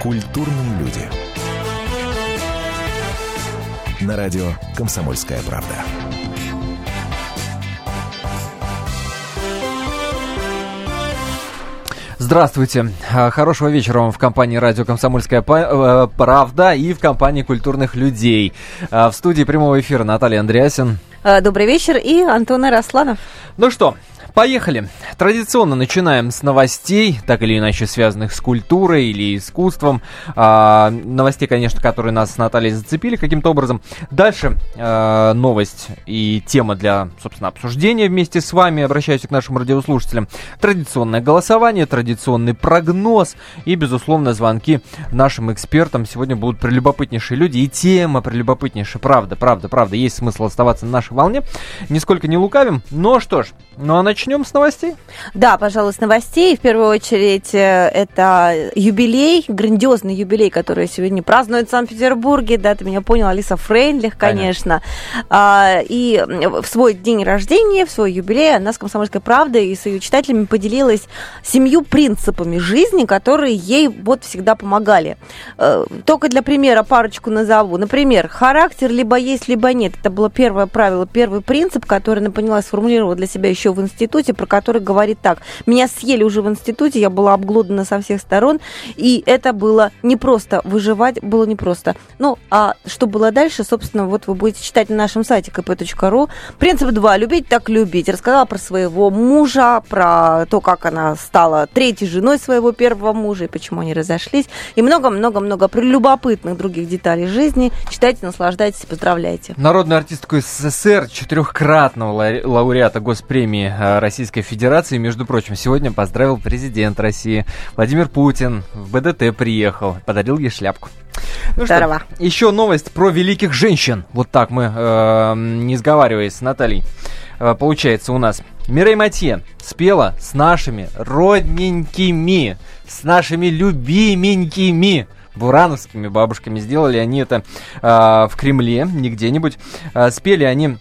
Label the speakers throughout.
Speaker 1: Культурные люди. На радио «Комсомольская правда».
Speaker 2: Здравствуйте. А, хорошего вечера вам в компании радио «Комсомольская э, правда» и в компании культурных людей. А, в студии прямого эфира Наталья Андреасин.
Speaker 3: А, добрый вечер и Антон Арасланов.
Speaker 2: Ну что, Поехали. Традиционно начинаем с новостей, так или иначе связанных с культурой или искусством. А, новостей, конечно, которые нас с Натальей зацепили каким-то образом. Дальше а, новость и тема для, собственно, обсуждения вместе с вами. Обращаюсь к нашим радиослушателям. Традиционное голосование, традиционный прогноз и, безусловно, звонки нашим экспертам. Сегодня будут прелюбопытнейшие люди и тема прелюбопытнейшая. Правда, правда, правда. Есть смысл оставаться на нашей волне. Нисколько не лукавим. Но что ж, ну а начнем с новостей?
Speaker 3: Да, пожалуй, с новостей. В первую очередь, э, это юбилей, грандиозный юбилей, который сегодня празднует в Санкт-Петербурге. Да, ты меня понял, Алиса Фрейндлих, конечно. конечно. И в свой день рождения, в свой юбилей, она с «Комсомольской правдой» и с ее читателями поделилась семью принципами жизни, которые ей вот всегда помогали. Э, только для примера парочку назову. Например, характер либо есть, либо нет. Это было первое правило, первый принцип, который она поняла, сформулировала для себя еще в институте, про который говорит так. Меня съели уже в институте, я была обглодана со всех сторон, и это было непросто. Выживать было непросто. Ну, а что было дальше, собственно, вот вы будете читать на нашем сайте kp.ru. Принцип 2. Любить так любить. Рассказала про своего мужа, про то, как она стала третьей женой своего первого мужа, и почему они разошлись. И много-много-много прелюбопытных других деталей жизни. Читайте, наслаждайтесь, поздравляйте.
Speaker 2: Народную артистку СССР, четырехкратного лауреата Госпремии премии э, Российской Федерации. Между прочим, сегодня поздравил президент России Владимир Путин. В БДТ приехал, подарил ей шляпку. Ну Здорово. что, еще новость про великих женщин. Вот так мы, э, не сговариваясь с Натальей, э, получается у нас. Мирей Матье спела с нашими родненькими, с нашими любименькими бурановскими бабушками. Сделали они это э, в Кремле, не где-нибудь. Э, спели они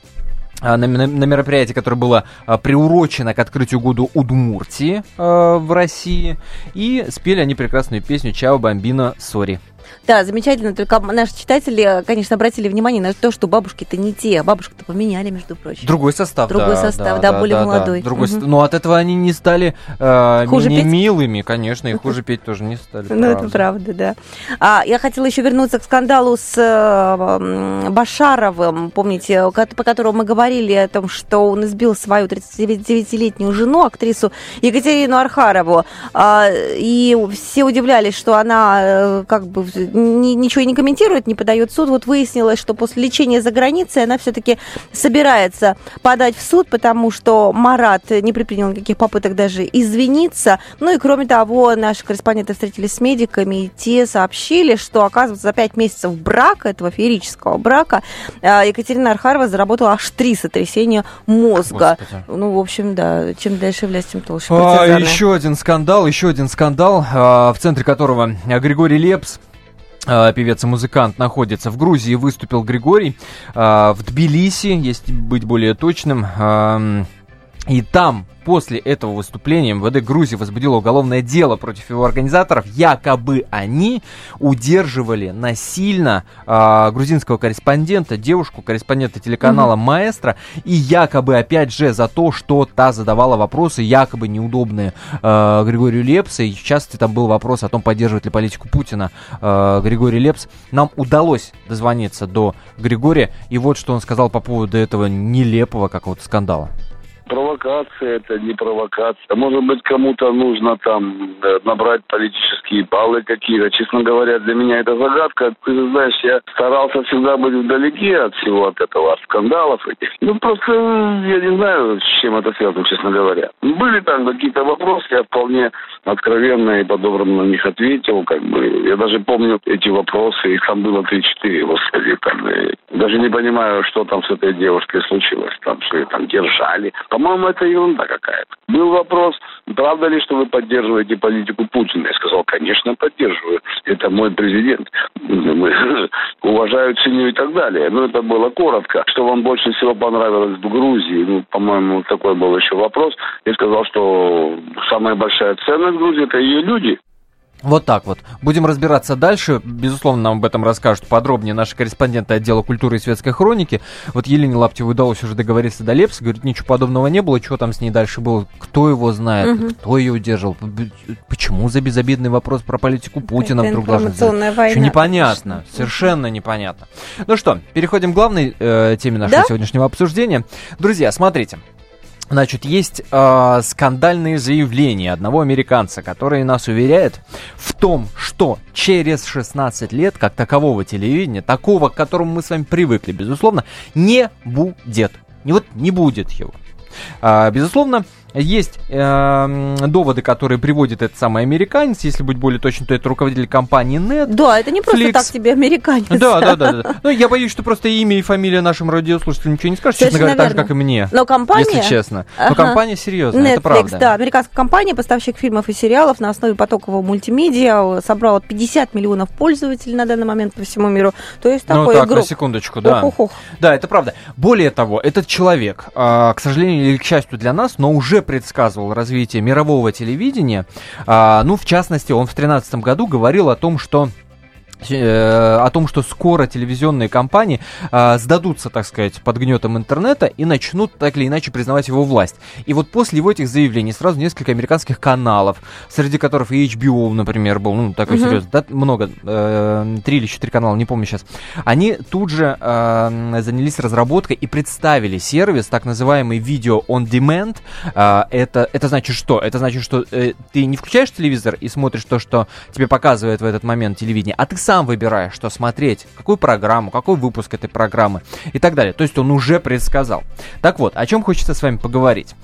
Speaker 2: на, на, на мероприятие, которое было а, приурочено к открытию года Удмуртии а, в России. И спели они прекрасную песню «Чао Бомбина Сори».
Speaker 3: Да, замечательно. Только наши читатели, конечно, обратили внимание на то, что бабушки-то не те. Бабушку-то поменяли, между прочим.
Speaker 2: Другой состав,
Speaker 3: Другой да, состав, да, да, более да, молодой.
Speaker 2: Да. Другой угу. Но от этого они не стали э, хуже менее петь? милыми, конечно, и хуже петь тоже не стали.
Speaker 3: Ну, это правда, да. А, я хотела еще вернуться к скандалу с э, Башаровым, помните, по которому мы говорили о том, что он избил свою 39-летнюю жену, актрису Екатерину Архарову. А, и все удивлялись, что она э, как бы ни, ничего не комментирует, не подает в суд. Вот выяснилось, что после лечения за границей она все-таки собирается подать в суд, потому что Марат не предпринял никаких попыток даже извиниться. Ну и кроме того, наши корреспонденты встретились с медиками, и те сообщили, что, оказывается, за пять месяцев брака, этого феерического брака, а, Екатерина Архарова заработала аж три сотрясения мозга. Господи. Ну, в общем, да, чем дальше в лес, тем толще.
Speaker 2: А, еще один скандал, еще один скандал, а, в центре которого Григорий Лепс певец и музыкант находится в Грузии, выступил Григорий а, в Тбилиси, если быть более точным. И там после этого выступления МВД Грузии возбудило уголовное дело против его организаторов. Якобы они удерживали насильно э, грузинского корреспондента, девушку, корреспондента телеканала mm-hmm. Маэстро, и якобы, опять же, за то, что та задавала вопросы, якобы неудобные э, Григорию Лепсу. И в частности, там был вопрос о том, поддерживает ли политику Путина э, Григорий Лепс. Нам удалось дозвониться до Григория, и вот что он сказал по поводу этого нелепого какого-то скандала
Speaker 4: провокация это не провокация. Может быть, кому-то нужно там э, набрать политические баллы какие-то. Честно говоря, для меня это загадка. Ты знаешь, я старался всегда быть вдалеке от всего от этого, от скандалов этих. Ну, просто я не знаю, с чем это связано, честно говоря. Были там какие-то вопросы, я вполне откровенно и по-доброму на них ответил. Как бы. Я даже помню эти вопросы, их там было 3-4, господи. Там, даже не понимаю, что там с этой девушкой случилось. Там, что ее там держали. По-моему, это ерунда какая-то. Был вопрос, правда ли, что вы поддерживаете политику Путина? Я сказал, конечно, поддерживаю. Это мой президент. Уважаю, ценю и так далее. Но это было коротко. Что вам больше всего понравилось в Грузии? Ну, по-моему, такой был еще вопрос. Я сказал, что самая большая ценность Грузии – это ее люди.
Speaker 2: Вот так вот. Будем разбираться дальше. Безусловно, нам об этом расскажут подробнее наши корреспонденты отдела культуры и светской хроники. Вот Елене Лаптевой удалось уже договориться до Лепса. Говорит, ничего подобного не было. Что там с ней дальше было? Кто его знает?
Speaker 3: Мгм.
Speaker 2: Кто ее удерживал? Почему за безобидный вопрос про политику Путина
Speaker 3: Это
Speaker 2: вдруг
Speaker 3: война,
Speaker 2: Ещё непонятно.
Speaker 3: конечно.
Speaker 2: Совершенно непонятно. Ну что, переходим к главной э, теме нашего
Speaker 3: Да?
Speaker 2: сегодняшнего обсуждения. Друзья, смотрите. Значит, есть э, скандальные заявления одного американца, который нас уверяет в том, что через 16 лет, как такового телевидения, такого, к которому мы с вами привыкли, безусловно, не будет. Не вот не будет его. А, безусловно, есть э, доводы, которые приводит этот самый американец. Если быть более точным, то это руководитель компании Net.
Speaker 3: Да, это не просто
Speaker 2: Flix.
Speaker 3: так тебе американец.
Speaker 2: Да, да, да, да. Ну, я боюсь, что просто имя и фамилия нашим радиослушателям ничего не скажет, честно говоря, так же, как и мне.
Speaker 3: Но компания...
Speaker 2: Если честно. Но компания серьезная, это правда.
Speaker 3: да, американская компания, поставщик фильмов и сериалов на основе потокового мультимедиа, собрала 50 миллионов пользователей на данный момент по всему миру. То есть
Speaker 2: Ну
Speaker 3: такой
Speaker 2: так, на
Speaker 3: игрок.
Speaker 2: секундочку, да.
Speaker 3: Ох-ох-ох.
Speaker 2: Да, это правда. Более того, этот человек, а, к сожалению или к счастью для нас, но уже предсказывал развитие мирового телевидения. А, ну, в частности, он в 2013 году говорил о том, что о том, что скоро телевизионные компании а, сдадутся, так сказать, под гнетом интернета и начнут так или иначе признавать его власть. И вот после его этих заявлений сразу несколько американских каналов, среди которых и HBO, например, был, ну, такой
Speaker 3: Мгм.
Speaker 2: серьезный, да, много, э, три или четыре канала, не помню сейчас, они тут же э, занялись разработкой и представили сервис, так называемый Video on Demand. А, это, это значит что? Это значит, что э, ты не включаешь телевизор и смотришь то, что тебе показывает в этот момент телевидение, а ты сам выбираешь, что смотреть, какую программу, какой выпуск этой программы и так далее. То есть он уже предсказал. Так вот, о чем хочется с вами поговорить.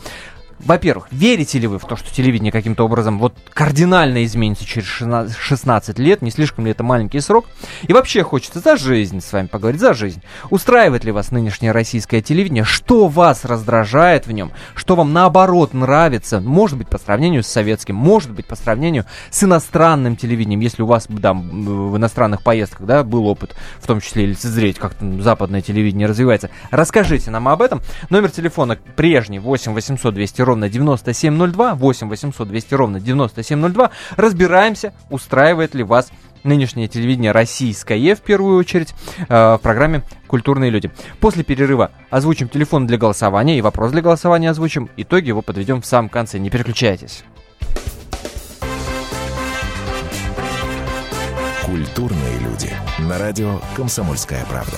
Speaker 2: Во-первых, верите ли вы в то, что телевидение каким-то образом вот кардинально изменится через 16 16 лет? Не слишком ли это маленький срок? И вообще хочется за жизнь с вами поговорить, за жизнь. Устраивает ли вас нынешнее российское телевидение? Что вас раздражает в нем? Что вам наоборот нравится? Может быть, по сравнению с советским, может быть, по сравнению с иностранным телевидением, если у вас да, м, в иностранных поездках да, был опыт, в том числе лицезреть, как там западное телевидение развивается. Расскажите нам об этом. Номер телефона прежний 8 800 200 ровно 9702, 8 800 200 ровно 9702. Разбираемся, устраивает ли вас нынешнее телевидение российское, в первую очередь, э, в программе «Культурные люди». После перерыва озвучим телефон для голосования и вопрос для голосования озвучим. Итоги его подведем в самом конце. Не переключайтесь.
Speaker 1: Культурные люди. На радио «Комсомольская правда».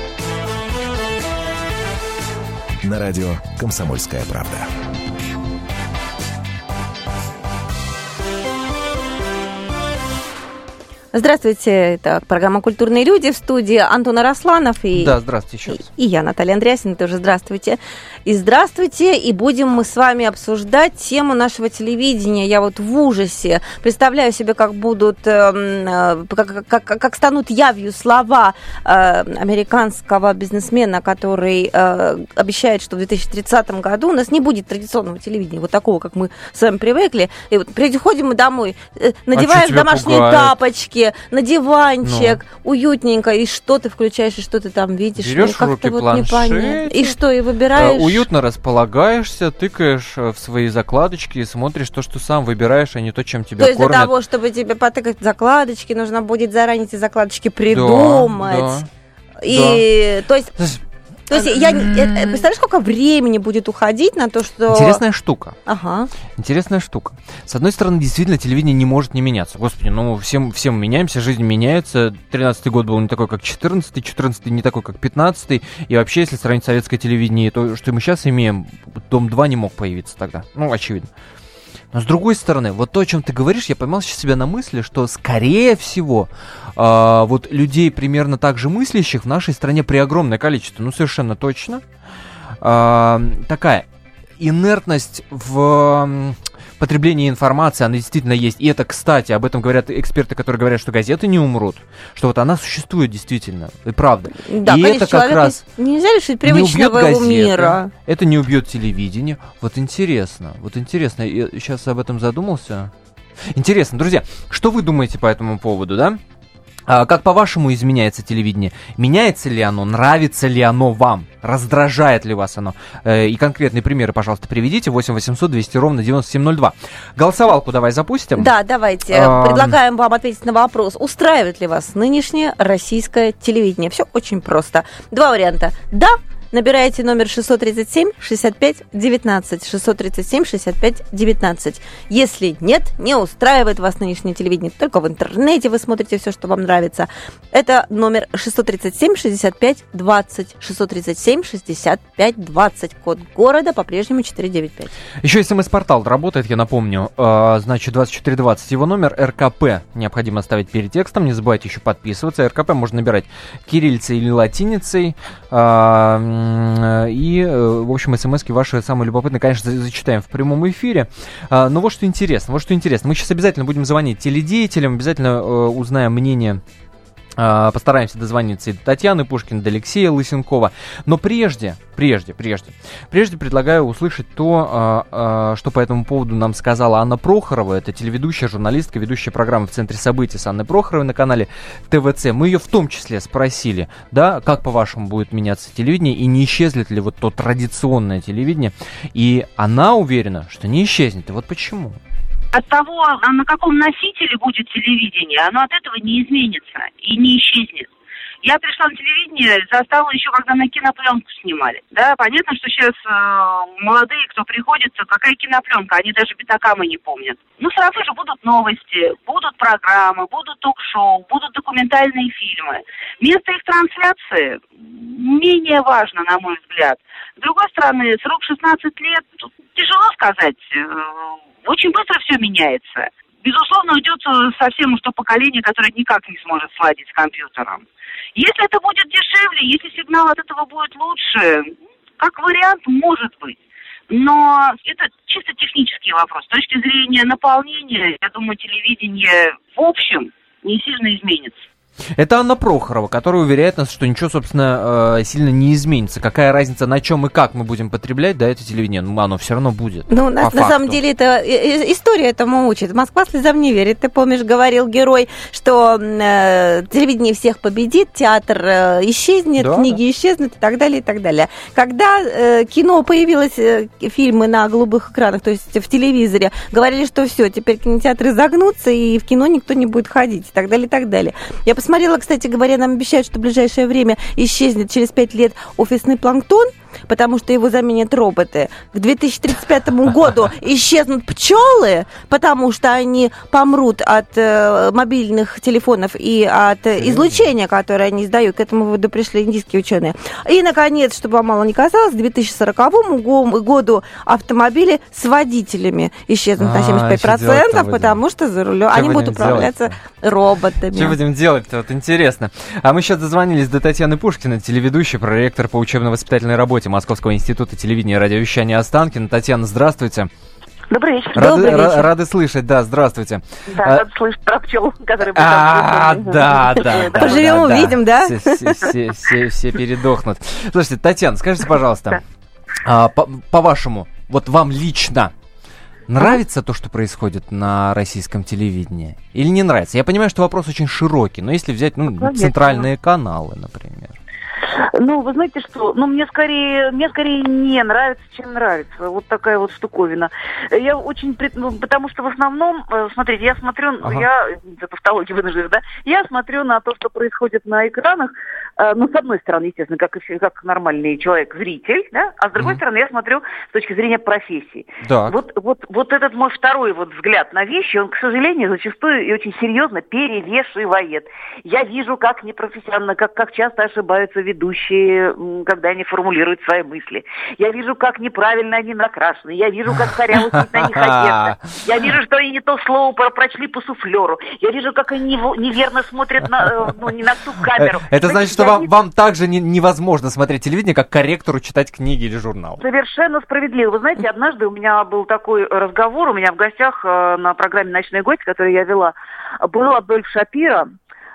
Speaker 1: На радио «Комсомольская правда».
Speaker 3: Здравствуйте, это программа «Культурные люди» в студии Антон Арасланов и,
Speaker 2: Да, здравствуйте еще раз.
Speaker 3: и я, Наталья Андреасина, тоже здравствуйте. И здравствуйте, и будем мы с вами обсуждать тему нашего телевидения. Я вот в ужасе представляю себе, как будут, эм, э, как, как- как- станут явью слова э, американского бизнесмена, который э, обещает, что в 2030 году у нас не будет традиционного телевидения, вот такого, как мы с вами привыкли. И вот приходим мы домой, надеваем
Speaker 2: А
Speaker 3: домашние
Speaker 2: пугает?
Speaker 3: тапочки, на диванчик, уютненько, и что ты включаешь, и что ты там видишь.
Speaker 2: Берешь
Speaker 3: Ну,
Speaker 2: в руки
Speaker 3: вот непонятно. И что, и выбираешь...
Speaker 2: Уютно располагаешься, тыкаешь э, в свои закладочки и смотришь то, что сам выбираешь, а не то, чем тебя
Speaker 3: То есть для
Speaker 2: кормят.
Speaker 3: того, чтобы тебе потыкать закладочки, нужно будет заранее эти закладочки придумать.
Speaker 2: да.
Speaker 3: И то есть, то есть я, э, э, представляешь, сколько времени будет уходить на то, что...
Speaker 2: Интересная штука.
Speaker 3: Ага.
Speaker 2: Интересная штука. С одной стороны, действительно, телевидение не может не меняться. Господи, ну всем, всем меняемся, жизнь меняется. 13-й год был не такой, как 14-й, 14-й не такой, как 15-й. И вообще, если сравнить советское телевидение то, что мы сейчас имеем, Дом-2 не мог появиться тогда. Ну, очевидно. Но с другой стороны, вот то, о чем ты говоришь, я поймал сейчас себя на мысли, что, скорее всего, а, вот людей примерно так же мыслящих в нашей стране при огромное количество, ну, совершенно точно. А, такая инертность в потребление информации, оно действительно есть. И это, кстати, об этом говорят эксперты, которые говорят, что газеты не умрут, что вот она существует действительно, и правда.
Speaker 3: Да,
Speaker 2: и
Speaker 3: конечно,
Speaker 2: это как раз
Speaker 3: нельзя лишить
Speaker 2: не убьет
Speaker 3: привычного его
Speaker 2: газеты,
Speaker 3: мира.
Speaker 2: это не убьет телевидение. Вот интересно, вот интересно, я сейчас об этом задумался. Интересно, друзья, что вы думаете по этому поводу, да? А, как по-вашему изменяется телевидение? Меняется ли оно? Нравится ли оно вам? Раздражает ли вас оно? Э, и конкретные примеры, пожалуйста, приведите. 8 800 200 ровно 9702. Голосовалку давай запустим.
Speaker 3: Да, давайте.
Speaker 2: Ам.
Speaker 3: Предлагаем вам ответить на вопрос, устраивает ли вас нынешнее российское телевидение. Все очень просто. Два варианта. Да, набираете номер 637 65 19. 637 65 19. Если нет, не устраивает вас нынешнее телевидение, только в интернете вы смотрите все, что вам нравится. Это номер 637 65 20. 637 65 20. Код города по-прежнему 495.
Speaker 2: Еще смс-портал работает, я напомню. Э, значит, 2420 его номер, РКП необходимо ставить перед текстом. Не забывайте еще подписываться. РКП можно набирать кириллицей или латиницей. М, И, э, в общем, смс ваши самые любопытные, конечно, за- зачитаем в прямом эфире. А, Но вот что интересно, вот что интересно. Мы сейчас обязательно будем звонить теледеятелям, обязательно э, узнаем мнение Постараемся дозвониться и до Татьяны Пушкина, до Алексея Лысенкова. Но прежде, прежде, прежде, прежде предлагаю услышать то, а, а, что по этому поводу нам сказала Анна Прохорова. Это телеведущая, журналистка, ведущая программы в Центре событий с Анной Прохоровой на канале ТВЦ. Мы ее в том числе спросили, да, как по-вашему будет меняться телевидение и не исчезнет ли вот то традиционное телевидение. И она уверена, что не исчезнет. И вот почему.
Speaker 5: От того, а на каком носителе будет телевидение, оно от этого не изменится и не исчезнет. Я пришла на телевидение, застала еще, когда на кинопленку снимали. Да, понятно, что сейчас э, молодые, кто приходит, какая кинопленка, они даже битакамы не помнят. Ну, сразу же будут новости, будут программы, будут ток-шоу, будут документальные фильмы. Место их трансляции менее важно, на мой взгляд. С другой стороны, срок 16 лет, тяжело сказать. Э, Очень быстро все меняется. Безусловно, уйдет э, совсем уж то поколение, которое никак не сможет сладить с компьютером. Если это будет дешевле, если сигнал от этого будет лучше, как вариант, может быть. Но это чисто технический вопрос. С точки зрения наполнения, я думаю, телевидение в общем не сильно изменится.
Speaker 2: Это Анна Прохорова, которая уверяет нас, что ничего, собственно, э, сильно не изменится. Какая разница, на чем и как мы будем потреблять, да, это телевидение, ну, оно все равно будет.
Speaker 3: Ну, на,
Speaker 2: по
Speaker 3: на самом
Speaker 2: факту.
Speaker 3: деле, это э, э, история этому учит. Москва слезам не верит. Ты помнишь, говорил герой, что э, телевидение всех победит, театр э, исчезнет,
Speaker 2: Да,
Speaker 3: книги исчезнут и так далее, и так далее. Когда э, кино появилось, э, фильмы на голубых экранах, то есть в телевизоре, говорили, что все, теперь кинотеатры загнутся, и в кино никто не будет ходить, и так далее, и так далее. Я посмотрела, кстати говоря, нам обещают, что в ближайшее время исчезнет через пять лет офисный планктон, потому что его заменят роботы. К 2035 году исчезнут пчелы, потому что они помрут от э, мобильных телефонов и от э, излучения, которое они издают. К этому выводу пришли индийские ученые. И, наконец, чтобы вам мало не казалось, к 2040 го- году автомобили с водителями исчезнут на
Speaker 2: А, ещё
Speaker 3: 75%,
Speaker 2: делать-то будем.
Speaker 3: потому что за рулем
Speaker 2: Что
Speaker 3: они будут управляться
Speaker 2: делать-то?
Speaker 3: роботами.
Speaker 2: Что будем делать-то? Вот интересно. А мы сейчас дозвонились до Татьяны Пушкина, телеведущей, проректор по учебно-воспитательной работе Московского института телевидения и радиовещания Останкина. Татьяна, здравствуйте.
Speaker 6: Добрый вечер.
Speaker 2: Рады,
Speaker 3: Добрый вечер.
Speaker 2: рады слышать, да, здравствуйте.
Speaker 6: Да,
Speaker 2: А-
Speaker 6: надо слышать про пчел, которые
Speaker 2: А, да, да, да.
Speaker 3: Поживем, увидим, да?
Speaker 2: Все, все- все- все- все передохнут. Слушайте, Татьяна, скажите, пожалуйста, а, по- по-вашему, вот вам лично нравится то, что происходит на российском телевидении? Или не нравится? Я понимаю, что вопрос очень широкий, но если взять, ну, центральные каналы, например.
Speaker 6: Ну, вы знаете что, ну, мне скорее, мне скорее не нравится, чем нравится. Вот такая вот штуковина. Я очень, ну, потому что в основном, э, смотрите, я смотрю,
Speaker 2: Ага.
Speaker 6: я, это тавтология вынуждена, да, я смотрю на то, что происходит на экранах, ну, с одной стороны, естественно, как, все- как нормальный человек, зритель, да, а с другой
Speaker 2: Мгм.
Speaker 6: стороны, я смотрю с точки зрения профессии.
Speaker 2: Так.
Speaker 6: Вот, вот, вот этот мой второй вот взгляд на вещи, он, к сожалению, зачастую и очень серьезно перевешивает. Я вижу, как непрофессионально, как, как часто ошибаются ведущие. когда они формулируют свои мысли. Я вижу, как неправильно они накрашены. Я вижу, как коряво на них одежда. Я вижу, что они не то слово прочли по суфлеру. Я вижу, как они неверно смотрят на, э, ну, не на ту камеру.
Speaker 2: Это значит, что вам, вам также не, невозможно смотреть телевидение, как корректору читать книги или журнал.
Speaker 6: Совершенно справедливо. Вы знаете, однажды у меня был такой разговор, у меня в гостях э, на программе «Ночной гость», которую я вела, был Адольф Шапира,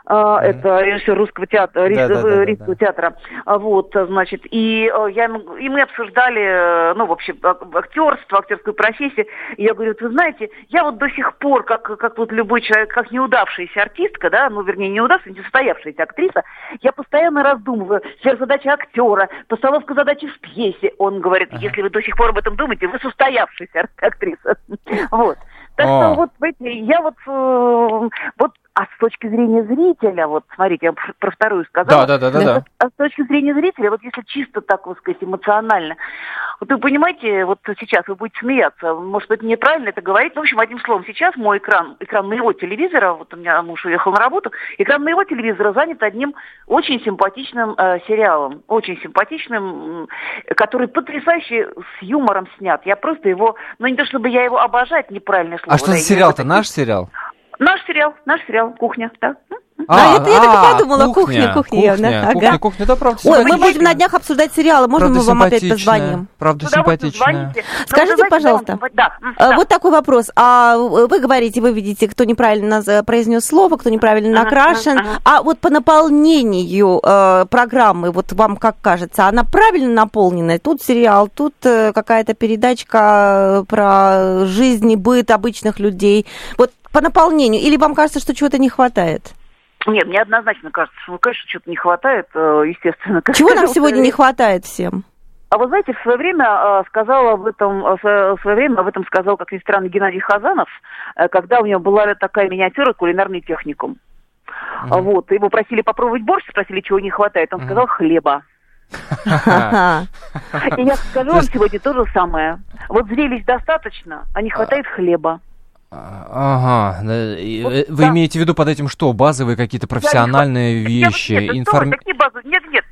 Speaker 6: Mm-hmm. Это режиссер русского театра, да, да, да, русского да, театра. А, вот, значит, и, э, я, и мы обсуждали, ну, в общем, актерство, актерскую профессию. И я говорю, вы знаете, я вот до сих пор, как, как вот любой человек, как неудавшаяся артистка, да, ну, вернее, неудавшаяся, не состоявшаяся актриса, я постоянно раздумываю, сверхзадача актера, постановка задачи в пьесе. Он говорит, если вы до сих пор об этом думаете, вы состоявшаяся актриса. Вот. Так что вот, я вот, э, вот а с точки зрения зрителя, вот смотрите, я про вторую сказала.
Speaker 2: Да, да, да, да.
Speaker 6: А с точки зрения зрителя, вот если чисто так, вот сказать, эмоционально, вот вы понимаете, вот сейчас вы будете смеяться, может быть, неправильно это говорить, но, в общем, одним словом, сейчас мой экран, экран моего телевизора, вот у меня муж уехал на работу, экран моего телевизора занят одним очень симпатичным э, сериалом, очень симпатичным, который потрясающе с юмором снят. Я просто его, ну не то чтобы я его обожать, неправильное слово.
Speaker 2: А что за сериал-то, наш сериал?
Speaker 6: Наш сериал, наш сериал, кухня, да.
Speaker 3: А, а это я так и подумала, кухня, кухня,
Speaker 2: кухня, кухня, кухня, да, правда,
Speaker 3: Ой, мы будем на днях обсуждать сериалы, можно мы вам опять позвоним?
Speaker 2: Правда, симпатичная.
Speaker 3: Скажите, пожалуйста, э, вот такой вопрос. А вы говорите, вы видите, кто неправильно э, произнес слово, кто неправильно накрашен, а вот по наполнению э, программы, вот вам как кажется, она правильно наполнена? Тут сериал, тут какая-то передачка про жизнь и быт обычных людей. Вот по наполнению? Или вам кажется, что чего-то не хватает?
Speaker 6: Нет, мне однозначно кажется, что, ну, конечно, что-то не хватает, э, естественно.
Speaker 3: Чего нам сегодня не хватает всем?
Speaker 6: А вы знаете, в свое время э, сказал об этом, э, в свое время об этом сказал, как ни странно, Геннадий Хазанов, когда у него была такая миниатюра кулинарный техникум. Mm-hmm. Вот, его просили попробовать борщ, спросили, чего не хватает. Он сказал хлеба. И я скажу вам сегодня то же самое. Вот зрелищ достаточно, а не хватает хлеба.
Speaker 2: Ага, вот, вы да. имеете в виду под этим что? Базовые какие-то профессиональные я, вещи?
Speaker 6: Нет, информ... не базовые, нет, нет.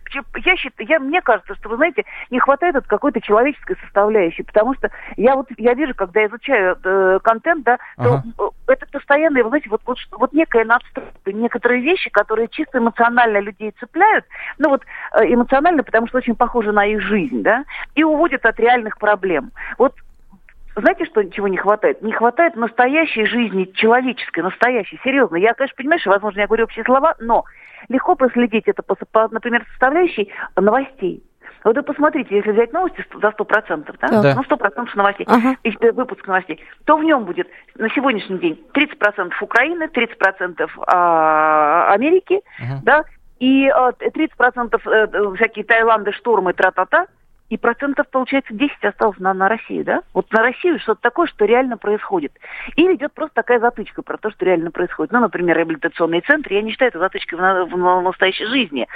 Speaker 6: Я считаю, я, мне кажется, что, вы знаете, не хватает от какой-то человеческой составляющей, потому что я вот, я вижу, когда я изучаю э, контент, да, то ага. это постоянно, вы знаете, вот, вот, вот некая надстройка, некоторые вещи, которые чисто эмоционально людей цепляют, ну вот э, эмоционально, потому что очень похожи на их жизнь, да, и уводят от реальных проблем. Вот знаете, что чего не хватает? Не хватает настоящей жизни, человеческой, настоящей, серьезно. Я, конечно, понимаю, что, возможно, я говорю общие слова, но легко проследить это по, по например, составляющей новостей. Вот вы посмотрите, если взять новости за 100%, да? да. Ну, 100% новостей, ага. э, выпуск новостей, то в нем будет на сегодняшний день 30% Украины, 30% а, Америки, ага. да, и а, 30% э, всякие Таиланды, штормы, тра-та-та, и процентов, получается, 10 осталось на, на Россию, да? Вот на Россию что-то такое, что реально происходит. Или идет просто такая затычка про то, что реально происходит. Ну, например, реабилитационный центр, я не считаю это затычкой в, в, в настоящей жизни.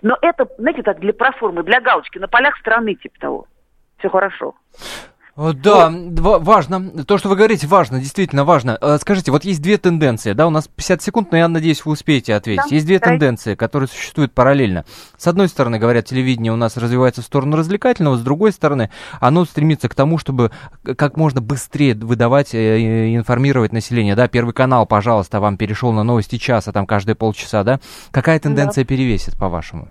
Speaker 6: Но это, знаете, так, для проформы, для галочки, на полях страны, типа того. Все хорошо.
Speaker 2: Да, вот. важно. То, что вы говорите, важно, действительно важно. Э, скажите, вот есть две тенденции, да, у нас 50 секунд, но я надеюсь, вы успеете ответить. Да, есть две давайте. тенденции, которые существуют параллельно. С одной стороны, говорят, телевидение у нас развивается в сторону развлекательного, с другой стороны, оно стремится к тому, чтобы как можно быстрее выдавать, э, информировать население, да, Первый канал, пожалуйста, вам перешел на новости часа, там каждые полчаса, да. Какая тенденция да. перевесит, по-вашему?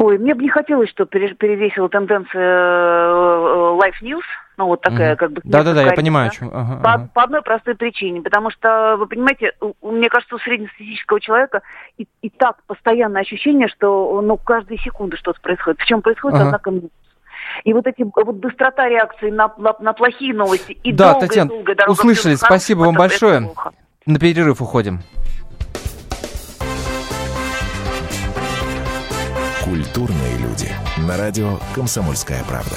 Speaker 6: Ой, мне бы не хотелось, чтобы перевесила тенденция э, Life News, ну вот такая mm как бы...
Speaker 2: Да-да-да, я понимаю. Да?
Speaker 6: Ага, по, ага. по одной простой причине, потому что, вы понимаете, мне кажется, у среднестатистического человека и, и так постоянное ощущение, что ну, каждые секунды что-то происходит. Причем происходит, ага. однако, и вот эти вот быстрота реакции на, на, на плохие новости и
Speaker 2: да, долгая, Татьяна, долгая дорога. услышали, спасибо вам большое. На перерыв уходим.
Speaker 1: Культурные люди. На радио «Комсомольская правда».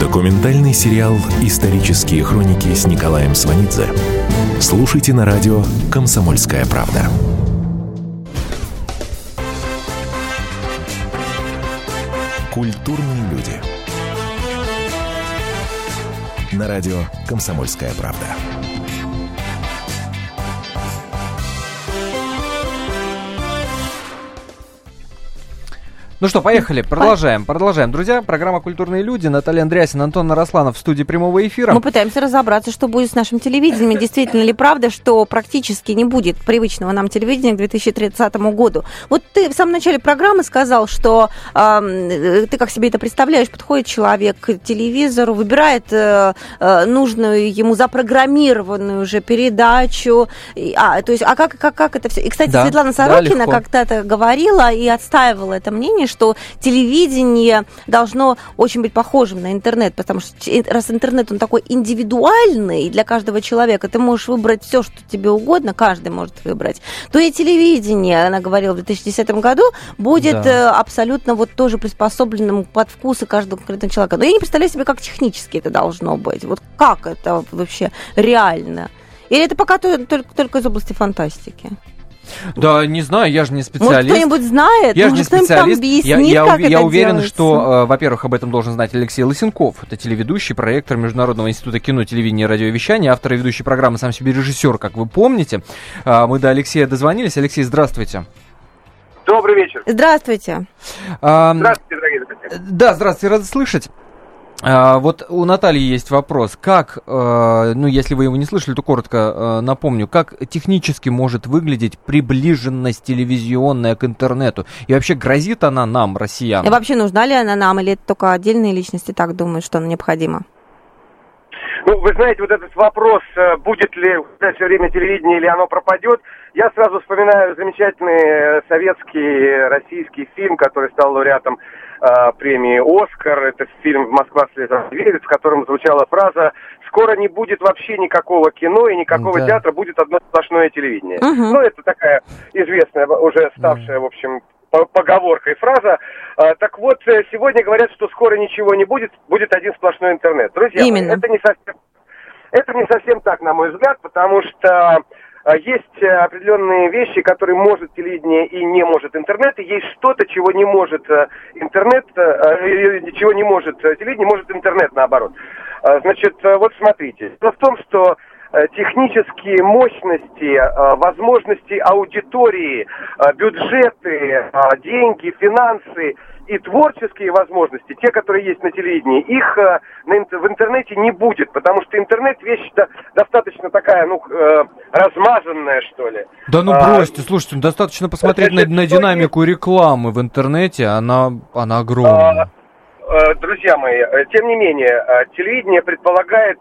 Speaker 1: Документальный сериал «Исторические хроники» с Николаем Сванидзе. Слушайте на радио «Комсомольская правда». Культурные люди. На радио «Комсомольская правда».
Speaker 2: Ну что, поехали, продолжаем, продолжаем. Друзья, программа «Культурные люди». Наталья Андреасин, Антон Наросланов в студии прямого эфира.
Speaker 3: Мы пытаемся разобраться, что будет с нашим телевидением. Действительно ли правда, что практически не будет привычного нам телевидения к 2030 году? Вот ты в самом начале программы сказал, что э, ты как себе это представляешь, подходит человек к телевизору, выбирает э, э, нужную ему запрограммированную уже передачу. И, а, то есть, а как, как, как это все? И, кстати, да, Светлана Сорокина да, когда-то говорила и отстаивала это мнение, что телевидение должно очень быть похожим на интернет, потому что раз интернет, он такой индивидуальный для каждого человека, ты можешь выбрать все, что тебе угодно, каждый может выбрать, то и телевидение, она говорила в 2010 году, будет да. Э, абсолютно вот тоже приспособленным под вкусы каждого конкретного человека. Но я не представляю себе, как технически это должно быть. Вот как это вообще реально? Или это пока только, только из области фантастики?
Speaker 2: Да, не знаю, я же не специалист.
Speaker 3: Может, кто-нибудь знает?
Speaker 2: Я же не специалист. Объяснит, я, я, как я, это уверен, делается? что, э, во-первых, об этом должен знать Алексей Лысенков. Это телеведущий, проектор Международного института кино, телевидения и радиовещания, автор и ведущий программы, сам себе режиссер, как вы помните. Э, мы до Алексея дозвонились. Алексей, здравствуйте.
Speaker 7: Добрый вечер.
Speaker 3: Здравствуйте.
Speaker 2: Здравствуйте, дорогие друзья. Да, здравствуйте, рад слышать. А, вот у Натальи есть вопрос. Как, э, ну, если вы его не слышали, то коротко э, напомню, как технически может выглядеть приближенность телевизионная к интернету? И вообще грозит она нам, россиянам?
Speaker 3: И вообще нужна ли она нам, или это только отдельные личности так думают, что она необходима?
Speaker 7: Ну, вы знаете, вот этот вопрос, э, будет ли в все время телевидение или оно пропадет, я сразу вспоминаю замечательный советский, российский фильм, который стал лауреатом э, премии «Оскар». Это фильм «Москва слеза верит», в котором звучала фраза «Скоро не будет вообще никакого кино и никакого да. театра, будет одно сплошное телевидение». Угу. Ну, это такая известная, уже ставшая, в общем, поговоркой фраза. А, так вот, э, сегодня говорят, что скоро ничего не будет, будет один сплошной интернет. Друзья, Именно. это не совсем это не совсем так, на мой взгляд, потому что есть э, определенные вещи, которые может телевидение и не может интернет, и есть что-то, чего не может э, интернет, э, чего не может телевидение, может интернет наоборот. А, значит, вот смотрите. Дело в том, что технические мощности, возможности аудитории, бюджеты, деньги, финансы и творческие возможности, те, которые есть на телевидении, их э, в интернете не будет, потому что интернет вещь -то достаточно такая, ну, э, размазанная, что ли.
Speaker 2: Да ну а, бросьте, а, слушайте, ну, достаточно посмотреть значит, на, на динамику рекламы в интернете, она, она огромная.
Speaker 7: А, друзья мои, тем не менее, телевидение предполагает,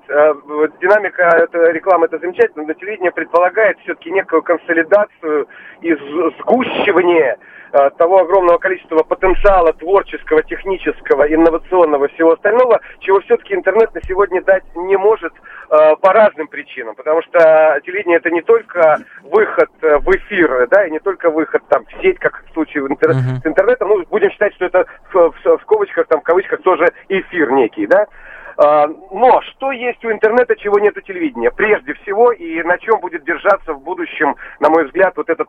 Speaker 7: динамика рекламы это замечательно, но телевидение предполагает все-таки некую консолидацию и сгущивание Э, того огромного количества потенциала творческого, технического, инновационного всего остального, чего все-таки интернет на сегодня дать не может э, по разным причинам. Потому что телевидение это не только выход э, в эфир, да, и не только выход там в сеть, как в случае интер... uh-huh. с интернетом. Ну, будем считать, что это в, в, в скобочках, там, в кавычках тоже эфир некий, да. А, но что есть у интернета, чего нет у телевидения? Прежде всего, и на чем будет держаться в будущем, на мой взгляд, вот эта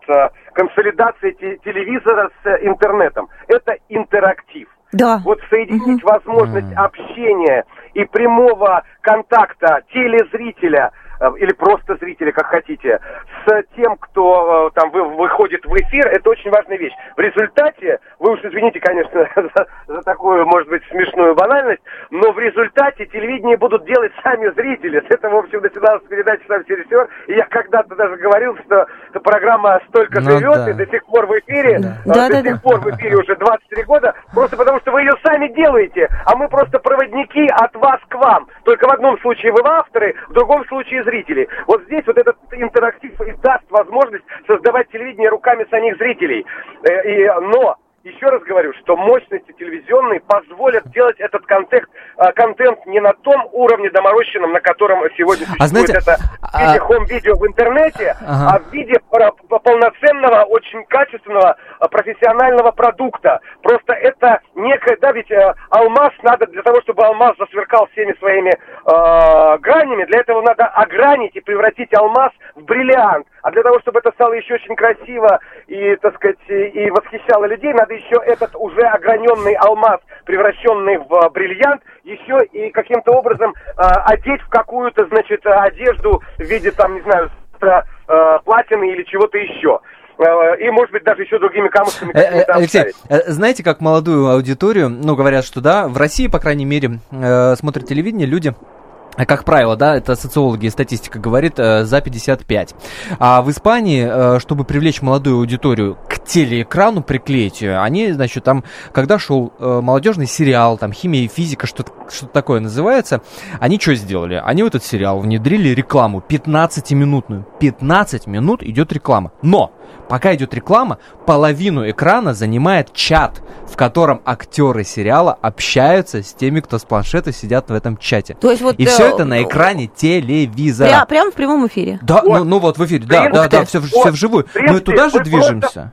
Speaker 7: консолидация телевизора с интернетом? Это интерактив.
Speaker 3: Да.
Speaker 7: Вот соединить угу. возможность общения и прямого контакта телезрителя Э, или просто зрители, как хотите, с тем, кто э, там выходит в эфир, это очень важная вещь. В результате, вы уж извините, конечно, за, за такую, может быть, смешную банальность, но в результате телевидение будут делать сами зрители. С этого, в общем, начиналась передача «Сам режиссер», и я когда-то даже говорил, что эта программа столько ну, живет да. и до сих пор в эфире, да. А, до да, сих да. пор в эфире уже 23 года, просто потому что вы ее сами делаете, а мы просто проводники от вас к вам. Только в одном случае вы авторы, в другом случае зрителей. Вот здесь вот этот интерактив и даст возможность создавать телевидение руками самих зрителей. Э, и, но еще раз говорю, что мощности телевизионные позволят делать этот контент, а, контент не на том уровне доморощенном, на котором сегодня
Speaker 2: А
Speaker 7: существует
Speaker 2: знаете,
Speaker 7: это в виде
Speaker 2: а-
Speaker 7: хом-видео в интернете,
Speaker 2: Ага.
Speaker 7: а в виде полноценного, очень качественного, а, профессионального продукта. Просто это некое, да, ведь э, алмаз надо, для того, чтобы алмаз засверкал всеми своими э, гранями, для этого надо огранить и превратить алмаз в бриллиант. А для того, чтобы это стало еще очень красиво и, так сказать, и восхищало людей, надо еще этот уже ограненный алмаз, превращенный в э, бриллиант, еще и каким-то образом э, одеть в какую-то, значит, одежду в виде, там, не знаю, э, платины или чего-то еще. Э, И, может быть, даже еще другими камушками
Speaker 2: Э, э, Алексей, э, знаете, как молодую аудиторию, ну, говорят, что да, в России, по крайней мере, э, смотрят телевидение люди, э, как правило, да, это социологи и статистика говорит, э, за 55. А в Испании, э, чтобы привлечь молодую аудиторию к телеэкрану, приклеить ее, они, значит, там, когда шел э, молодежный сериал, там, химия и физика, что-то что такое называется, они что сделали? Они в этот сериал внедрили рекламу 15-минутную. 15 минут идет реклама. Но Пока идет реклама, половину экрана занимает чат, в котором актеры сериала общаются с теми, кто с планшета сидят в этом чате.
Speaker 3: То есть вот,
Speaker 2: И
Speaker 3: э,
Speaker 2: все это на экране телевизора.
Speaker 3: Пря- прямо в прямом эфире.
Speaker 2: Да, ну, ну вот в эфире, да, да, да, все,
Speaker 7: вот,
Speaker 2: вживую. Мы туда же
Speaker 7: вы
Speaker 2: движемся.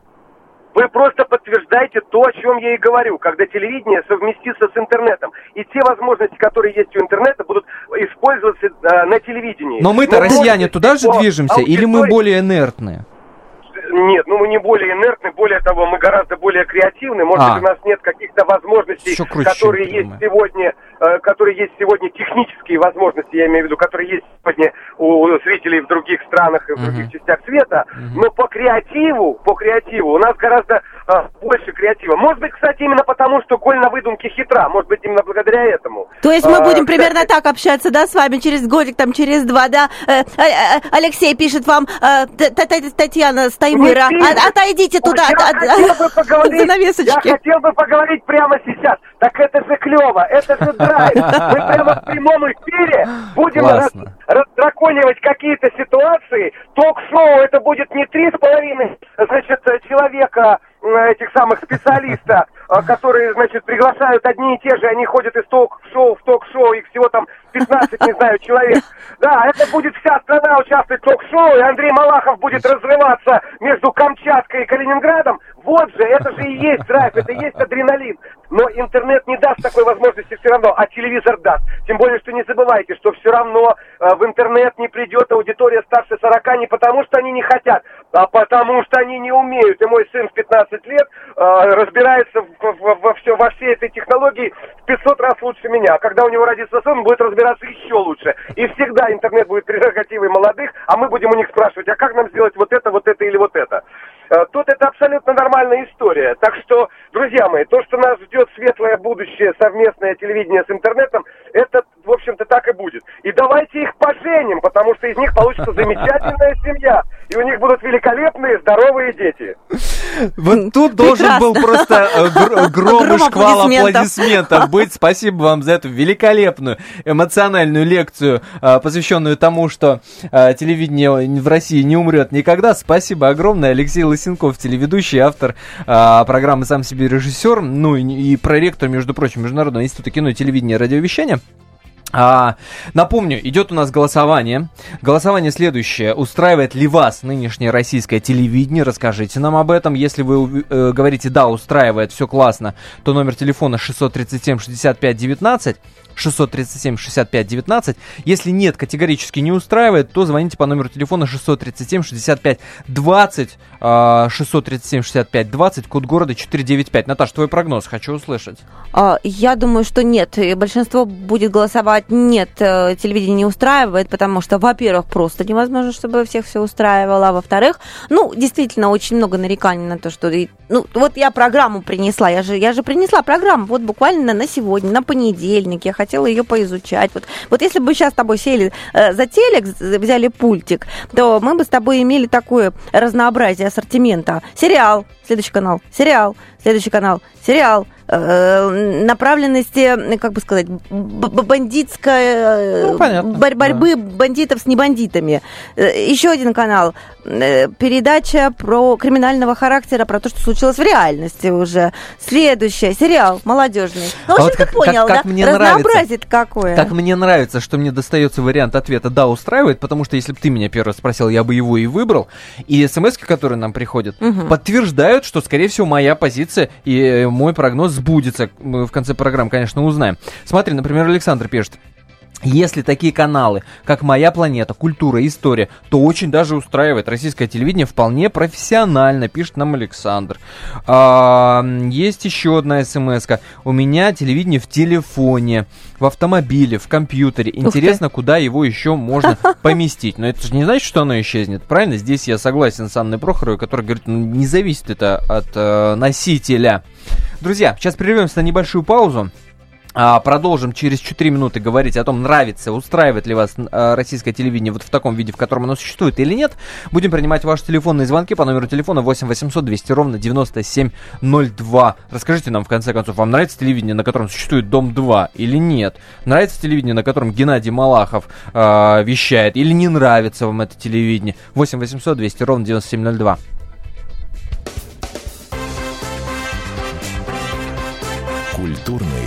Speaker 7: Вы просто подтверждаете то, о чем я и говорю, когда телевидение совместится с интернетом. И те возможности, которые есть у интернета, будут использоваться э, на телевидении.
Speaker 2: Но мы-то,
Speaker 7: Но
Speaker 2: россияне, туда же движемся, или мы более инертные?
Speaker 7: Нет, ну мы не более инертны, более того, мы гораздо более креативны. Может
Speaker 2: А.
Speaker 7: быть, у нас нет каких-то возможностей,
Speaker 2: круче,
Speaker 7: которые есть
Speaker 2: мы.
Speaker 7: сегодня, э, которые есть сегодня технические возможности, я имею в виду, которые есть сегодня у зрителей в других странах и в
Speaker 2: Мгм.
Speaker 7: других частях света. Но по креативу, по креативу у нас гораздо э, больше креатива. Может быть, кстати, именно потому, что голь на выдумке хитра. Может быть, именно благодаря этому.
Speaker 3: То есть мы
Speaker 7: А,
Speaker 3: будем
Speaker 7: кстати,
Speaker 3: примерно так общаться, да, с вами через годик, там, через два, да? Э, э, э, Алексей пишет вам, э, Татьяна Стаймыра,
Speaker 7: Не пишет.
Speaker 3: «А- отойдите туда,
Speaker 7: Я
Speaker 3: от- от-
Speaker 7: хотел бы поговорить. Я хотел бы поговорить прямо сейчас. Так это же клево, это же драйв. Мы прямо в прямом эфире будем раз- раздраконивать какие-то ситуации. Ток-шоу это будет не три с половиной, значит, человека этих самых специалиста, э, которые, значит, приглашают одни и те же, они ходят из ток-шоу в ток-шоу, их всего там 15, не знаю, человек. Да, это будет вся страна участвовать в ток-шоу, и Андрей Малахов будет разрываться между Камчаткой и Калининградом. Вот же, это же и есть драйв, это и есть адреналин. Но интернет не даст такой возможности все равно, а телевизор даст. Тем более, что не забывайте, что все равно э, в интернет не придет аудитория старше 40 не потому, что они не хотят, а потому что они не умеют. И мой сын в 15 лет э, разбирается в- в- во, все, во всей этой технологии в 500 раз лучше меня. А когда у него родится сын, он будет разбираться еще лучше. И всегда интернет будет прерогативой молодых, а мы будем у них спрашивать, а как нам сделать вот это, вот это или вот это. Э, Тут это абсолютно нормальная история. Так что, друзья мои, то, что нас ждет светлое будущее, совместное телевидение с интернетом, это, в общем-то, так и будет. И давайте их поженим, потому что из них получится замечательная семья. И у них будут великолепные, здоровые дети.
Speaker 2: Вот тут должен был просто э, гр- гром и шквал
Speaker 3: аплодисментов.
Speaker 2: быть. Спасибо вам за эту великолепную эмоциональную лекцию, э, посвященную тому, что телевидение в России не умрет никогда. Спасибо огромное. Алексей Лысенков, телеведущий, автор э, программы «Сам себе режиссер», ну и, и проректор, между прочим, Международного института кино, телевидения и радиовещания. А, напомню, идет у нас голосование. Голосование следующее. Устраивает ли вас нынешнее российское телевидение? Расскажите нам об этом. Если вы э, говорите «да, устраивает, все классно», то номер телефона 637-65-19. 637-65-19. Если нет, категорически не устраивает, то звоните по номеру телефона 637-65-20. а, 637-65-20, код города 495. Наташ, твой прогноз хочу услышать.
Speaker 3: А, Я думаю, что нет. Большинство будет голосовать нет, э, телевидение не устраивает, потому что, во-первых, просто невозможно, чтобы всех все устраивало, а во-вторых, ну, действительно, очень много нареканий на то, что... Ну, вот я программу принесла, я же, я же принесла программу, вот буквально на сегодня, на понедельник, я хотела ее поизучать. Вот, вот если бы сейчас с тобой сели э, за телек, взяли пультик, то мы бы с тобой имели такое разнообразие ассортимента. Сериал, следующий канал, сериал, следующий канал, сериал, направленности, как бы сказать, бандитской ну, понятно, борь- борьбы да. бандитов с небандитами. Еще один канал. Передача про криминального характера, про то, что случилось в реальности уже. Следующая. Сериал молодежный. Ну, в общем, а вот ты как, понял, как, как да? Мне Разнообразие какое.
Speaker 2: Как мне нравится, что мне достается вариант ответа «да, устраивает», потому что если бы ты меня первый спросил, я бы его и выбрал. И смс которые нам приходят, угу. подтверждают, что, скорее всего, моя позиция и э, мой прогноз сбудется. Мы в конце программы, конечно, узнаем. Смотри, например, Александр пишет. Если такие каналы, как «Моя планета», «Культура», «История», то очень даже устраивает. Российское телевидение вполне профессионально, пишет нам Александр. А, есть еще одна смс -ка. У меня телевидение в телефоне, в автомобиле, в компьютере. Интересно, куда его еще можно поместить. Но это же не значит, что оно исчезнет, правильно? Здесь я согласен с Анной Прохоровой, которая говорит, ну, не зависит это от э, носителя. Друзья, сейчас прервемся на небольшую паузу. А, продолжим через 4 минуты говорить о том, нравится, устраивает ли вас а, российское телевидение вот в таком виде, в котором оно существует или нет. Будем принимать ваши телефонные звонки по номеру телефона 8 800 200 ровно 9702. Расскажите нам, в конце концов, вам нравится телевидение, на котором существует Дом-2 или нет? Нравится телевидение, на котором Геннадий Малахов э, вещает или не нравится вам это телевидение? 8 800 200 ровно 9702.
Speaker 1: Культурные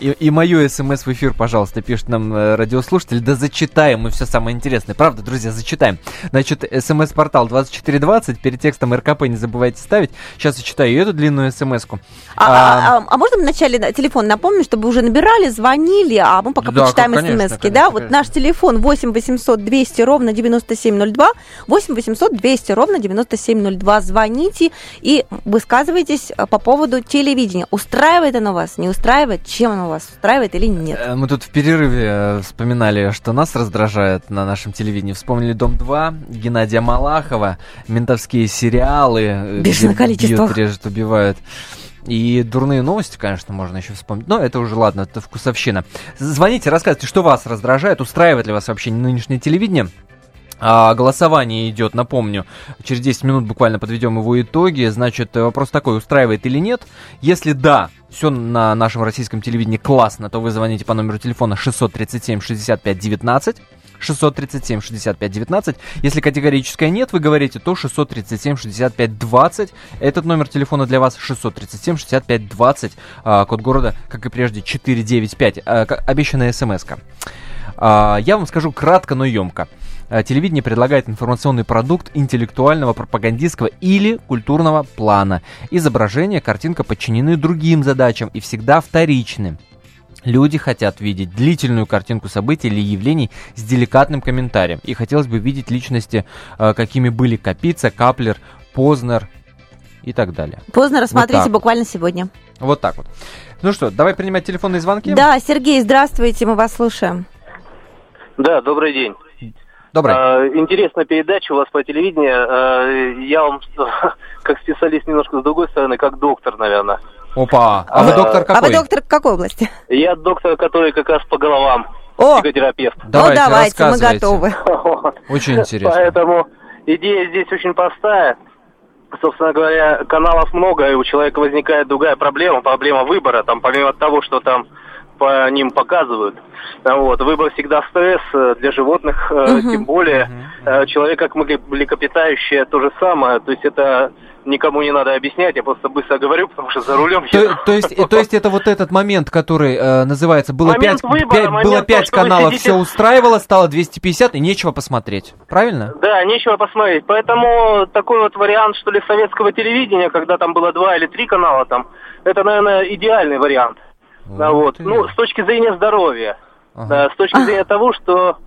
Speaker 2: И, и мою смс в эфир, пожалуйста, пишет нам э, радиослушатель. Да зачитаем мы все самое интересное. Правда, друзья, зачитаем. Значит, смс-портал 2420. Перед текстом РКП не забывайте ставить. Сейчас я читаю эту длинную смс-ку.
Speaker 3: А, а, а, а можно вначале телефон напомню, чтобы уже набирали, звонили, а мы пока да, почитаем смс-ки, да? Вот наш телефон 8 800 200 ровно 9702. 8 800 200 ровно 9702. Звоните и высказывайтесь э, по поводу телевидения. Устраивает оно вас, не устраивает? Чем оно вас устраивает или нет? Э,
Speaker 2: мы тут в перерыве э, вспоминали, что нас раздражает на нашем телевидении. Вспомнили «Дом-2», Геннадия Малахова, ментовские сериалы.
Speaker 3: Э, Бешеное количество.
Speaker 2: Бьют, режут, убивают. И дурные новости, конечно, можно еще вспомнить. Но это уже ладно, это вкусовщина. Звоните, рассказывайте, что вас раздражает, устраивает ли вас вообще нынешнее телевидение. А, голосование идет, напомню, через 10 минут буквально подведем его итоги. Значит, вопрос такой, устраивает или нет. Если да, все на нашем российском телевидении классно, то вы звоните по номеру телефона 637 65 19. 637 65 19. Если категорическое нет, вы говорите, то 637 65 20. Этот номер телефона для вас 637 65 20. А, код города, как и прежде, 495. А, обещанная смс -ка. А, я вам скажу кратко, но емко. Э, телевидение предлагает информационный продукт интеллектуального, пропагандистского или культурного плана. Изображение, картинка подчинены другим задачам и всегда вторичны. Люди хотят видеть длительную картинку событий или явлений с деликатным комментарием. И хотелось бы видеть личности, э, какими были Капица, Каплер, Познер и так далее.
Speaker 3: Познер рассмотрите вот буквально сегодня.
Speaker 2: Вот так вот. Ну что, давай принимать телефонные звонки.
Speaker 3: Да, Сергей, здравствуйте, мы вас слушаем.
Speaker 8: Да, добрый день.
Speaker 2: Добрый. А,
Speaker 8: интересная передача у вас по телевидению. А, я вам как специалист немножко с другой стороны, как доктор, наверное.
Speaker 2: Опа, а, а вы доктор какой?
Speaker 3: А вы доктор какой области?
Speaker 8: Я доктор, который как раз по головам.
Speaker 3: О,
Speaker 8: психотерапевт.
Speaker 3: Давайте, ну давайте, мы готовы.
Speaker 2: Очень интересно.
Speaker 8: Поэтому идея здесь очень простая. Собственно говоря, каналов много, и у человека возникает другая проблема, проблема выбора. Там помимо того, что там по ним показывают. Вот. Выбор всегда стресс э, для животных, угу. тем более угу. человек как млекопитающее то же самое. То есть это никому не надо объяснять, я просто быстро говорю, потому что за рулем
Speaker 2: то, то есть, то есть это вот этот момент, который э, называется, было момент 5, выбора, 5, было 5 то, каналов, сидите... все устраивало, стало 250 и нечего посмотреть, правильно?
Speaker 8: Да, нечего посмотреть, поэтому такой вот вариант, что ли, советского телевидения, когда там было два или три канала там, это, наверное, идеальный вариант. Вот. Да, вот. Ну, с точки зрения здоровья, ага. да, с точки зрения того, что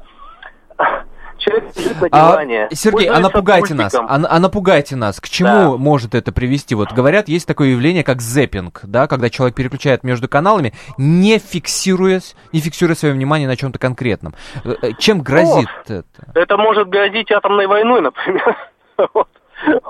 Speaker 8: человек лежит на диване.
Speaker 2: А, Сергей, а напугайте нас, а, а напугайте нас. К чему да. может это привести? Вот говорят, есть такое явление, как зеппинг, да, когда человек переключает между каналами, не фиксируясь, не фиксируя свое внимание на чем-то конкретном. Э, э, чем грозит О, это?
Speaker 8: Это может грозить атомной войной, например.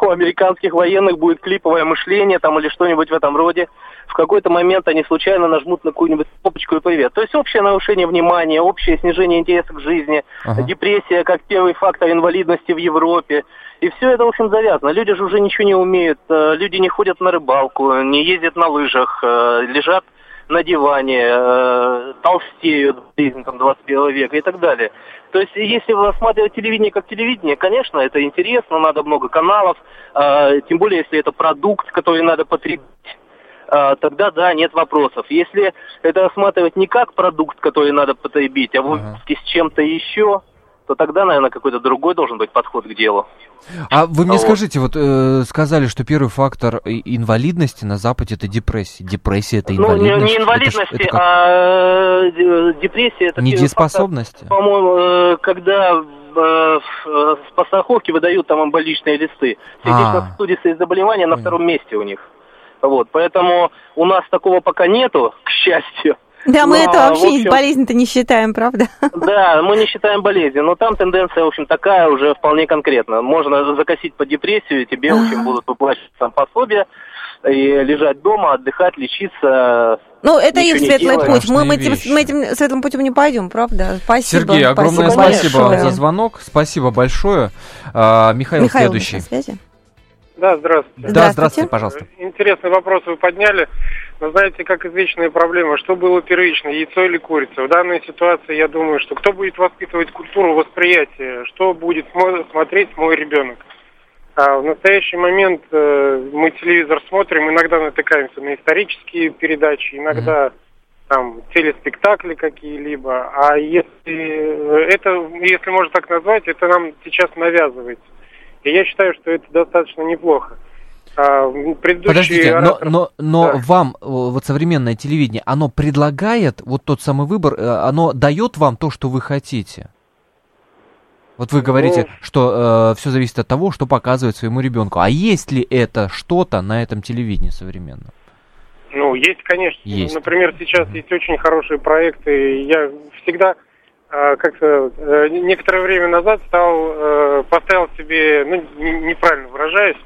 Speaker 8: У американских военных будет клиповое мышление там или что-нибудь в этом роде в какой-то момент они случайно нажмут на какую-нибудь кнопочку и привет. То есть общее нарушение внимания, общее снижение интереса к жизни, ага. депрессия как первый фактор инвалидности в Европе. И все это, в общем, завязано. Люди же уже ничего не умеют, э, люди не ходят на рыбалку, не ездят на лыжах, э, лежат на диване, э, толстеют там, 21 века и так далее. То есть, если вы рассматриваете телевидение как телевидение, конечно, это интересно, надо много каналов, тем более, если это продукт, который надо потребить а, тогда да, нет вопросов. Если это рассматривать не как продукт, который надо потребить, а вот ага. с чем-то еще, то тогда, наверное, какой-то другой должен быть подход к делу.
Speaker 2: А вы мне вот. скажите, вот э, сказали, что первый фактор инвалидности на Западе это депрессия. Депрессия это инвалидность?
Speaker 8: Ну, не, не инвалидности, это, это как... а э, депрессия это
Speaker 2: Недееспособность?
Speaker 8: По-моему, э, когда э, по страховке выдают там амболичные листы. Сердечно-сосудистые заболевания на втором месте у них. Вот, поэтому у нас такого пока нету, к счастью.
Speaker 3: Да, мы но, это вообще общем, болезнь-то не считаем, правда?
Speaker 8: Да, мы не считаем болезнью, но там тенденция, в общем, такая уже вполне конкретно. Можно закосить по депрессию, тебе, в общем, будут выплачивать там пособия, и лежать дома, отдыхать, лечиться.
Speaker 3: Ну, это их светлый путь. Мы, мы, этим, мы этим светлым путем не пойдем, правда? Спасибо.
Speaker 2: Сергей, огромное спасибо, спасибо за звонок. Спасибо большое. А, Михаил, Михаил следующий. На связи?
Speaker 9: Да, здравствуйте.
Speaker 2: Да, здравствуйте. здравствуйте, пожалуйста.
Speaker 9: Интересный вопрос вы подняли. Но знаете, как извечная проблема, что было первично, яйцо или курица? В данной ситуации я думаю, что кто будет воспитывать культуру восприятия, что будет смотреть мой ребенок? А в настоящий момент э, мы телевизор смотрим, иногда натыкаемся на исторические передачи, иногда mm-hmm. там телеспектакли какие-либо. А если э, это, если можно так назвать, это нам сейчас навязывается. И я считаю, что это достаточно неплохо.
Speaker 2: А, Подождите, оратор... но, но, но да. вам вот современное телевидение, оно предлагает вот тот самый выбор, э, оно дает вам то, что вы хотите? Вот вы говорите, ну, что э, все зависит от того, что показывает своему ребенку. А есть ли это что-то на этом телевидении современном?
Speaker 9: Ну, есть, конечно. Есть. Например, сейчас есть очень хорошие проекты. Я всегда а, как-то э, некоторое время назад стал, э, поставил себе, ну, неправильно выражаюсь,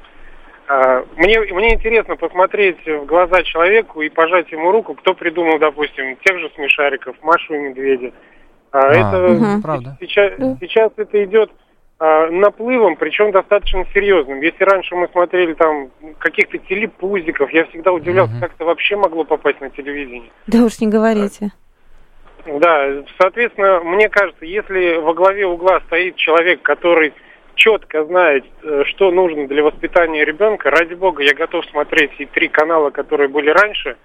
Speaker 9: мне, мне интересно посмотреть в глаза человеку и пожать ему руку, кто придумал, допустим, тех же смешариков, Машу и Медведя. А, а это угу. правда. Сейчас, сейчас это идет а, наплывом, причем достаточно серьезным. Если раньше мы смотрели там каких-то телепузиков, я всегда удивлялся, угу. как это вообще могло попасть на телевидение.
Speaker 3: Да уж не говорите.
Speaker 9: Да, соответственно, мне кажется, если во главе угла стоит человек, который четко знает, э, что нужно для воспитания ребенка, ради бога, я готов смотреть и три канала, которые были раньше,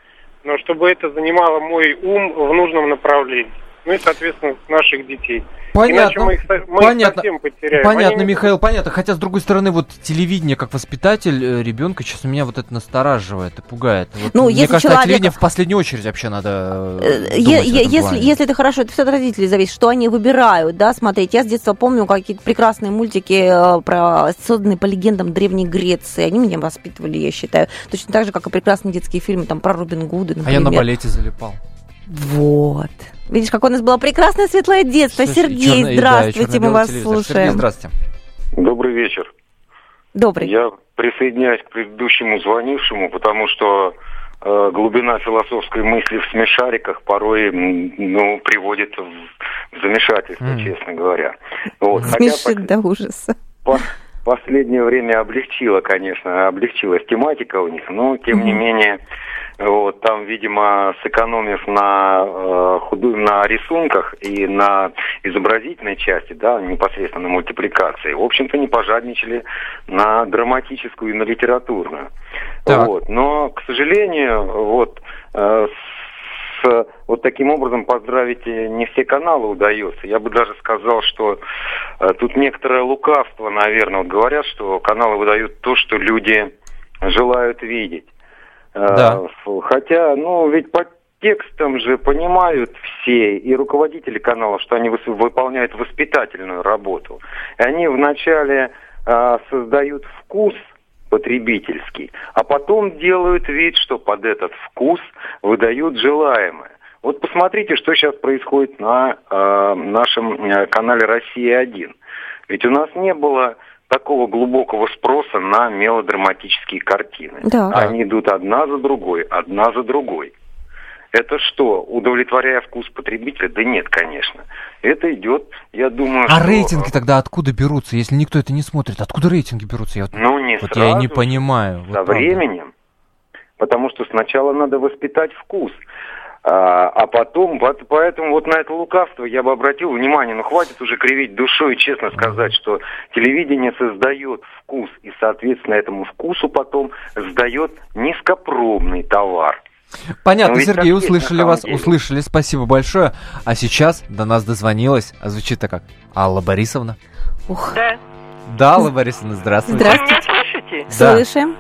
Speaker 9: но чтобы это занимало мой ум в нужном направлении ну и, соответственно, наших детей.
Speaker 2: Понятно. мы их, мы понятно. их потеряем. Понятно, Они... Михаил, понятно. Хотя, с другой стороны, вот телевидение как воспитатель э, ребенка, сейчас меня вот это настораживает и пугает. Вот, ну, мне кажется, человек... телевидение в последнюю очередь вообще надо э, э, думать
Speaker 3: е- если, если это хорошо, это все от родителей зависит, что они выбирают, да, смотреть. Я с детства помню какие-то прекрасные мультики про созданные по легендам Древней Греции. Они меня воспитывали, я считаю. Точно так же, как и прекрасные детские фильмы там про Робин Гуда, например.
Speaker 2: А я на балете залипал.
Speaker 3: Вот. Видишь, как у нас было прекрасное светлое детство. Слушай, Сергей, черно, здравствуйте, да, мы вас телевизор. слушаем. Сергей,
Speaker 2: здравствуйте.
Speaker 4: Добрый вечер.
Speaker 3: Добрый.
Speaker 4: Я присоединяюсь к предыдущему звонившему, потому что э, глубина философской мысли в смешариках порой ну, приводит в, в замешательство, mm. честно говоря.
Speaker 3: Вот. Смешит Хотя, до ужаса.
Speaker 4: По,
Speaker 10: последнее время облегчила, конечно, облегчилась тематика у них, но тем не менее, вот, там, видимо, сэкономив на, э, худу, на рисунках и на изобразительной части, да, непосредственно на мультипликации, в общем-то, не пожадничали на драматическую и на литературную. Так. Вот. Но, к сожалению, вот э, с вот таким образом поздравить не все каналы удается. Я бы даже сказал, что э, тут некоторое лукавство, наверное. Вот говорят, что каналы выдают то, что люди желают видеть. Э, да. Хотя, ну, ведь по текстам же понимают все, и руководители канала, что они выполняют воспитательную работу. И они вначале э, создают вкус потребительский, а потом делают вид, что под этот вкус выдают желаемое. Вот посмотрите, что сейчас происходит на э, нашем э, канале «Россия-1». Ведь у нас не было такого глубокого спроса на мелодраматические картины. Да. Они идут одна за другой, одна за другой. Это что, удовлетворяя вкус потребителя? Да нет, конечно. Это идет, я думаю,
Speaker 2: А что... рейтинги тогда откуда берутся, если никто это не смотрит? Откуда рейтинги берутся? Я вот,
Speaker 10: ну, не
Speaker 2: вот
Speaker 10: сразу,
Speaker 2: я не понимаю.
Speaker 10: Со вот временем. Потому что сначала надо воспитать вкус. А, а потом, вот, поэтому вот на это лукавство я бы обратил внимание, ну хватит уже кривить душой, честно сказать, что телевидение создает вкус, и, соответственно, этому вкусу потом сдает низкопробный товар.
Speaker 2: Понятно, ну, Сергей, услышали вас, деле. услышали, спасибо большое. А сейчас до нас дозвонилась, а звучит-то как Алла Борисовна.
Speaker 11: Ух. Да.
Speaker 2: Да, Алла Борисовна, здравствуйте.
Speaker 3: Здравствуйте.
Speaker 11: Вы меня слышите?
Speaker 3: Да. Слышим.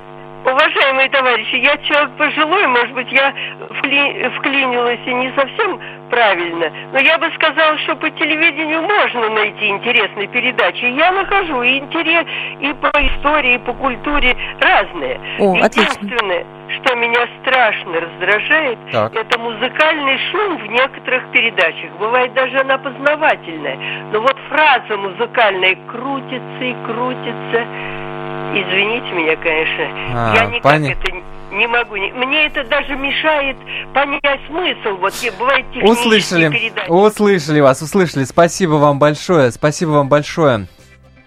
Speaker 11: Уважаемые товарищи, я человек пожилой, может быть, я вкли... вклинилась и не совсем правильно, но я бы сказала, что по телевидению можно найти интересные передачи. Я нахожу и интерес и по истории, и по культуре разные.
Speaker 3: О,
Speaker 11: Единственное, отлично. что меня страшно раздражает, так. это музыкальный шум в некоторых передачах. Бывает даже она познавательная. Но вот фраза музыкальная крутится и крутится Извините меня, конечно. А, я никак пани... это не могу. Мне это даже мешает понять смысл. Вот бывает
Speaker 2: Услышали. Передачи. Услышали вас, услышали. Спасибо вам большое. Спасибо вам большое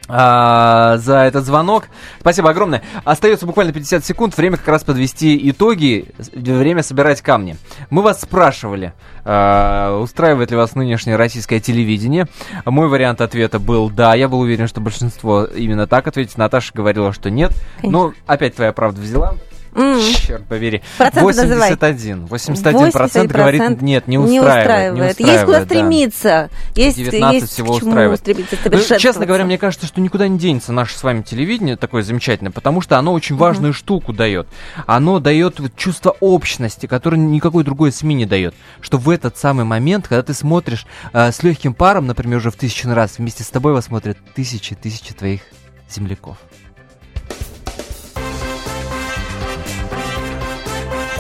Speaker 2: а, за этот звонок. Спасибо огромное. Остается буквально 50 секунд. Время как раз подвести итоги. Время собирать камни. Мы вас спрашивали, а, устраивает ли вас нынешнее российское телевидение. Мой вариант ответа был да. Я был уверен, что большинство именно так ответит. Наташа говорила, что нет. Конечно. Но опять твоя правда взяла. Mm. Черт побери. Процент 81. 81 процент говорит, нет, не устраивает. Не устраивает. Не устраивает
Speaker 3: есть куда да. стремиться. Есть,
Speaker 2: 19 есть всего устраивает. Ну, честно говоря, мне кажется, что никуда не денется наше с вами телевидение такое замечательное, потому что оно очень важную mm-hmm. штуку дает. Оно дает чувство общности, которое никакой другой СМИ не дает. Что в этот самый момент, когда ты смотришь э, с легким паром, например, уже в тысячу раз, вместе с тобой вас смотрят тысячи, тысячи твоих земляков.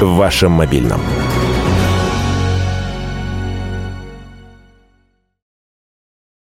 Speaker 1: в вашем мобильном.